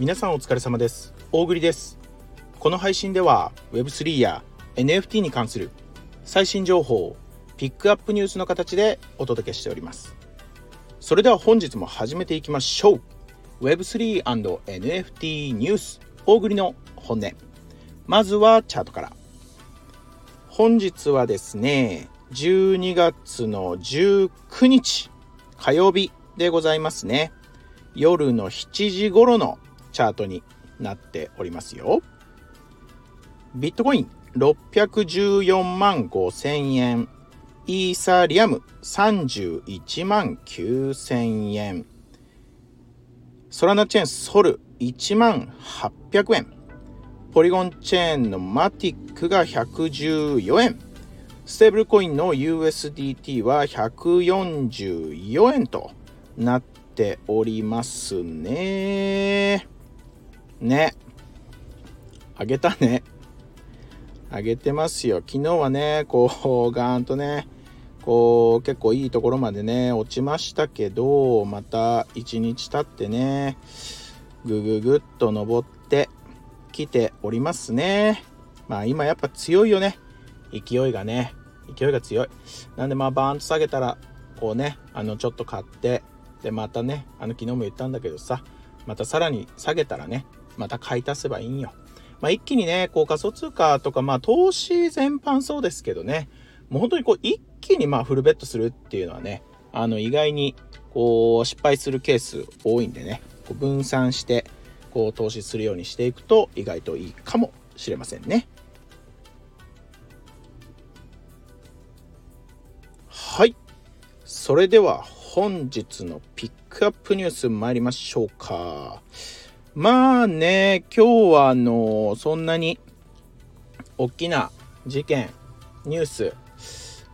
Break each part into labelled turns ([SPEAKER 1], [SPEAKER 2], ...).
[SPEAKER 1] 皆さんお疲れ様です。大栗です。この配信では Web3 や NFT に関する最新情報をピックアップニュースの形でお届けしております。それでは本日も始めていきましょう。Web3&NFT ニュース大栗の本音。まずはチャートから。本日はですね12月の19日火曜日でございますね。夜の7時頃のチャートになっておりますよ。ビットコイン614万5千円。イーサリアム31万9千円。ソラナチェーンソル1万800円。ポリゴンチェーンのマティックが114円。ステーブルコインの USDT は144円となっておりますね。ね。あげたね。あげてますよ。昨日はね、こう、ガーンとね、こう、結構いいところまでね、落ちましたけど、また一日経ってね、ぐぐぐっと登ってきておりますね。まあ今やっぱ強いよね。勢いがね。勢いが強い。なんでまあバーンと下げたら、こうね、あのちょっと買って、でまたね、あの昨日も言ったんだけどさ、またさらに下げたらね、また買い足せばいいんよ。まあ、一気にね、こう仮想通貨とか、まあ投資全般そうですけどね、もう本当にこう一気にまあフルベットするっていうのはね、あの意外にこう失敗するケース多いんでね、こう分散してこう投資するようにしていくと意外といいかもしれませんね。はい。それでは本日のピックアップニュース参りましょうか。まあね、今日はあの、そんなに大きな事件、ニュース、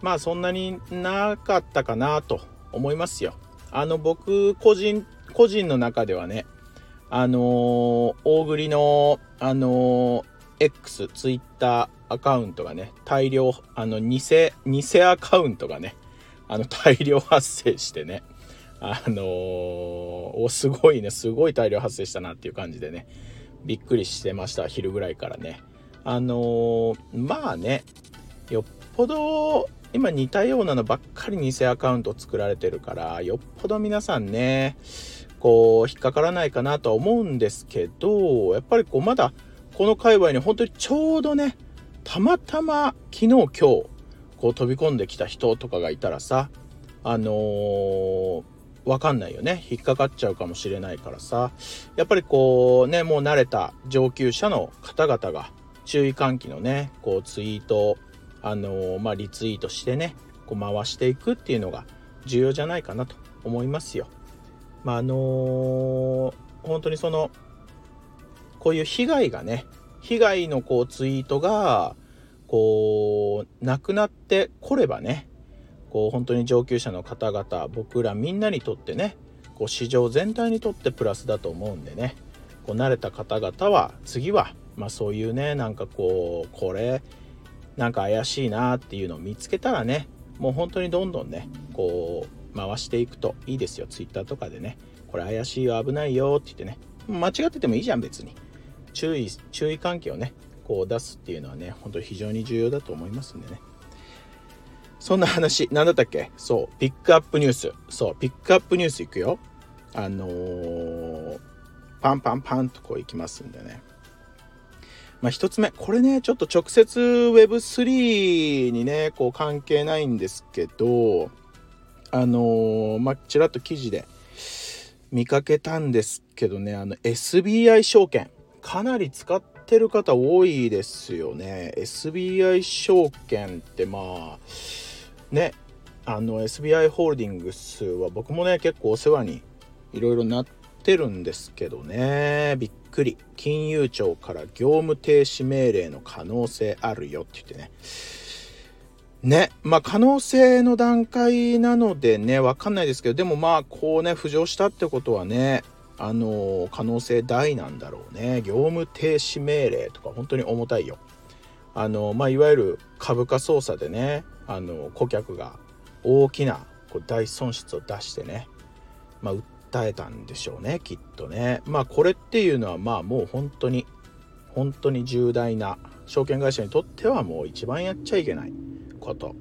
[SPEAKER 1] まあそんなになかったかなと思いますよ。あの僕個人、個人の中ではね、あのー、大栗の、あのー、X、ツイッターアカウントがね、大量、あの、偽、偽アカウントがね、あの、大量発生してね、あのー、すごいね、すごい大量発生したなっていう感じでね、びっくりしてました、昼ぐらいからね。あのー、まあね、よっぽど、今似たようなのばっかり偽アカウント作られてるから、よっぽど皆さんね、こう、引っかからないかなとは思うんですけど、やっぱりこう、まだ、この界隈に本当にちょうどね、たまたま昨日今日、こう飛び込んできた人とかがいたらさ、あのー、わかんないよね。引っかかっちゃうかもしれないからさ。やっぱりこうね、もう慣れた上級者の方々が注意喚起のね、こうツイートあのー、まあ、リツイートしてね、こう回していくっていうのが重要じゃないかなと思いますよ。まあ、あのー、本当にその、こういう被害がね、被害のこうツイートが、こう、なくなってこればね、こう本当に上級者の方々僕らみんなにとってねこう市場全体にとってプラスだと思うんでねこう慣れた方々は次は、まあ、そういうねなんかこうこれなんか怪しいなっていうのを見つけたらねもう本当にどんどんねこう回していくといいですよ Twitter とかでねこれ怪しいよ危ないよって言ってね間違っててもいいじゃん別に。注意注意喚起をねこう出すっていうのはね本当に非常に重要だと思いますんでね。そんな話、何だったっけ？そう、ピックアップニュース。そう、ピックアップニュースいくよ。あのー、パンパンパンとこういきますんでね。まあ一つ目、これね、ちょっと直接 Web3 にね、こう関係ないんですけど、あのー、まあちらっと記事で見かけたんですけどね、あの SBI 証券、かなり使ってる方多いですよね。SBI 証券ってまあ、ねあの SBI ホールディングスは僕もね結構お世話にいろいろなってるんですけどね。びっくり。金融庁から業務停止命令の可能性あるよって言ってね。ねまあ可能性の段階なのでねわかんないですけどでもまあこうね浮上したってことはねあの可能性大なんだろうね。業務停止命令とか本当に重たいよ。あのまあいわゆる株価操作でねあの顧客が大きなこう大損失を出してね、まあ、与えたんでしょうねきっとね。まあこれっていうのはまあもう本当に本当に重大な証券会社にとってはもう一番やっちゃいけないこと。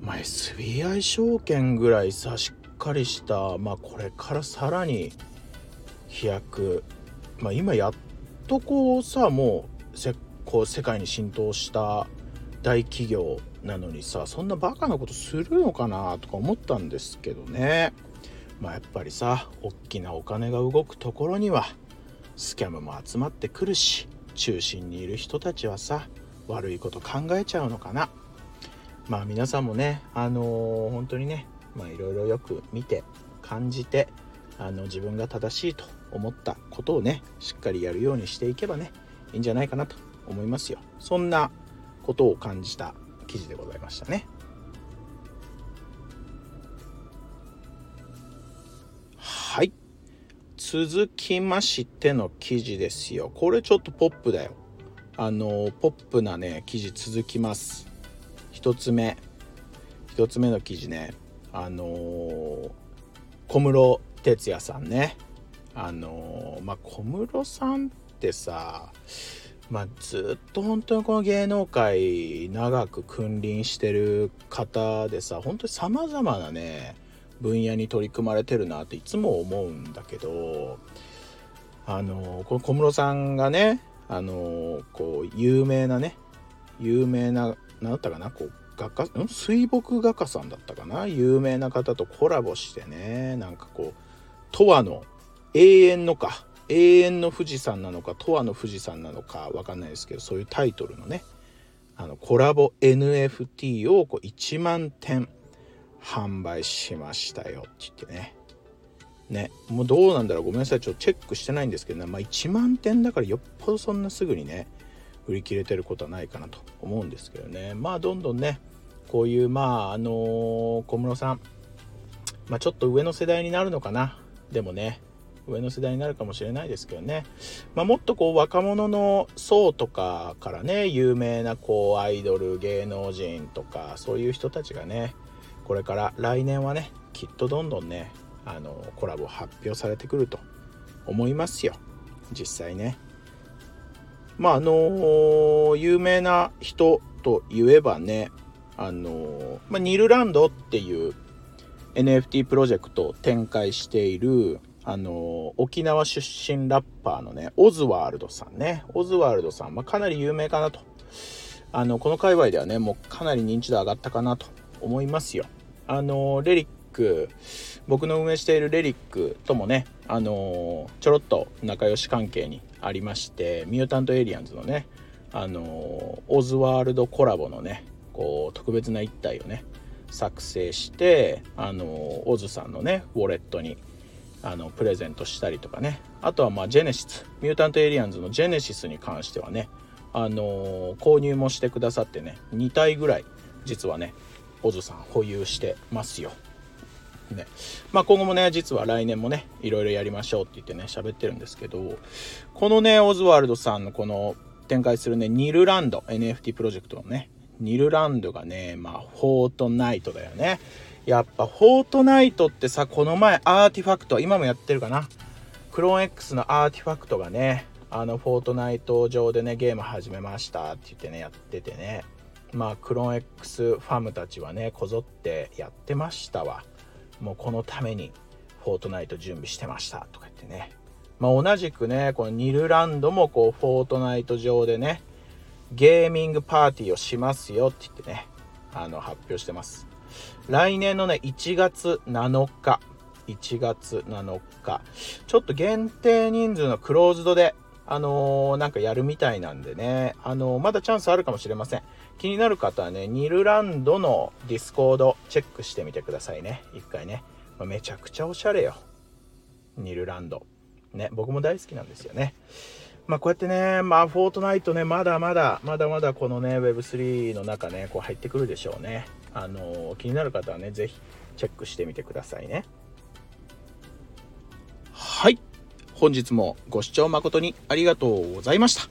[SPEAKER 1] まあ SBI 証券ぐらいさしっかりしたまあこれからさらに飛躍まあ今やっとこうさもうせこう世界に浸透した大企業なのにさそんなバカなことするのかなとか思ったんですけどね。まあやっぱりさ大きなお金が動くところにはスキャムも集まってくるし中心にいる人たちはさ悪いこと考えちゃうのかな。まあ皆さんもねあのー、本当にねまあいろいろよく見て感じてあの自分が正しいと思ったことをねしっかりやるようにしていけばねいいんじゃないかなと思いますよ。そんなことを感じた記事でございましたね。はい。続きましての記事ですよ。これちょっとポップだよ。あのポップなね記事続きます。1つ目。1つ目の記事ね。あのー、小室哲哉さんね。あのー、まあ小室さんってさまあ、ずっと本当にこの芸能界長く君臨してる方でさ本当にさまざまなね分野に取り組まれてるなっていつも思うんだけどあのこの小室さんがねあのこう有名なね有名な何だったかなこう画家ん？水墨画家さんだったかな有名な方とコラボしてねなんかこう十和の永遠のか永遠の富士山なのか十和の富士山なのか分かんないですけどそういうタイトルのねあのコラボ NFT をこう1万点販売しましたよって言ってね。ねもうどうなんだろうごめんなさいちょっとチェックしてないんですけどね、まあ、1万点だからよっぽどそんなすぐにね売り切れてることはないかなと思うんですけどね。まあどんどんねこういうまああのー、小室さん。まあちょっと上の世代になるのかな。でもね上の世代になるかもしれないですけどね、まあ、もっとこう若者の層とかからね有名なこうアイドル芸能人とかそういう人たちがねこれから来年はねきっとどんどんねあのコラボ発表されてくると思いますよ。実際ね。まああの有名な人といえばねあのまあ、ニルランドっていう NFT プロジェクトを展開しているあの沖縄出身ラッパーのねオズワールドさんね。オズワールドさん、まあ、かなり有名かなと。あのこの界隈ではねもうかなり認知度上がったかなと思いますよ。あのレリック僕の運営しているレリックともねあのちょろっと仲良し関係にありましてミュータントエイリアンズのねあのオズワールドコラボのねこう特別な一体をね作成してあのオズさんのねウォレットにあのプレゼントしたりとかね。あとはまあジェネシスミュータントエイリアンズのジェネシスに関してはねあのー、購入もしてくださってね2体ぐらい実はねオズさん保有してますよ。ね。まあ、今後もね実は来年もねいろいろやりましょうって言ってね喋ってるんですけどこのねオズワルドさんのこの展開するねニルランド NFT プロジェクトのねニルランドがねまあフォートナイトだよね。やっぱフォートナイトってさこの前アーティファクト今もやってるかな？クローン X のアーティファクトがねあのフォートナイト上でねゲーム始めましたって言ってねやっててね。まあクローン X ファムたちはねこぞってやってましたわ。もうこのためにフォートナイト準備してましたとか言ってね。まあ同じくねこのニルランドもこうフォートナイト上でねゲーミングパーティーをしますよって言ってねあの発表してます。来年のね、1月7日、1月7日、ちょっと限定人数のクローズドで、あのー、なんかやるみたいなんでね、あのー、まだチャンスあるかもしれません。気になる方はね、ニルランドのディスコードチェックしてみてくださいね。一回ね。まあ、めちゃくちゃおしゃれよ。ニルランド。ね、僕も大好きなんですよね。まあこうやってね、まあフォートナイトね、まだまだ、まだまだこのね、Web3 の中ね、こう入ってくるでしょうね。あの気になる方はね是非チェックしてみてくださいね。はい。本日もご視聴誠にありがとうございました。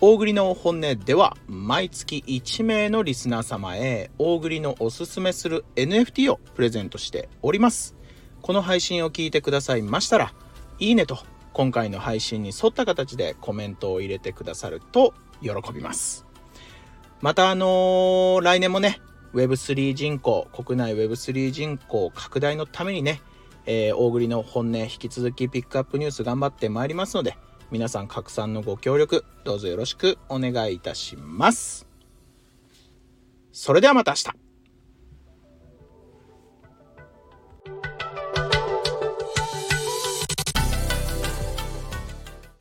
[SPEAKER 1] 大栗の本音では毎月1名のリスナー様へ大栗のおすすめする NFT をプレゼントしております。この配信を聞いてくださいましたら、いいねと今回の配信に沿った形でコメントを入れてくださると喜びます。またあのー、来年もね、Web3 人口、国内 Web3 人口拡大のためにね、えー、大栗の本音引き続きピックアップニュース頑張ってまいりますので、皆さん拡散のご協力、どうぞよろしくお願いいたします。それではまた明日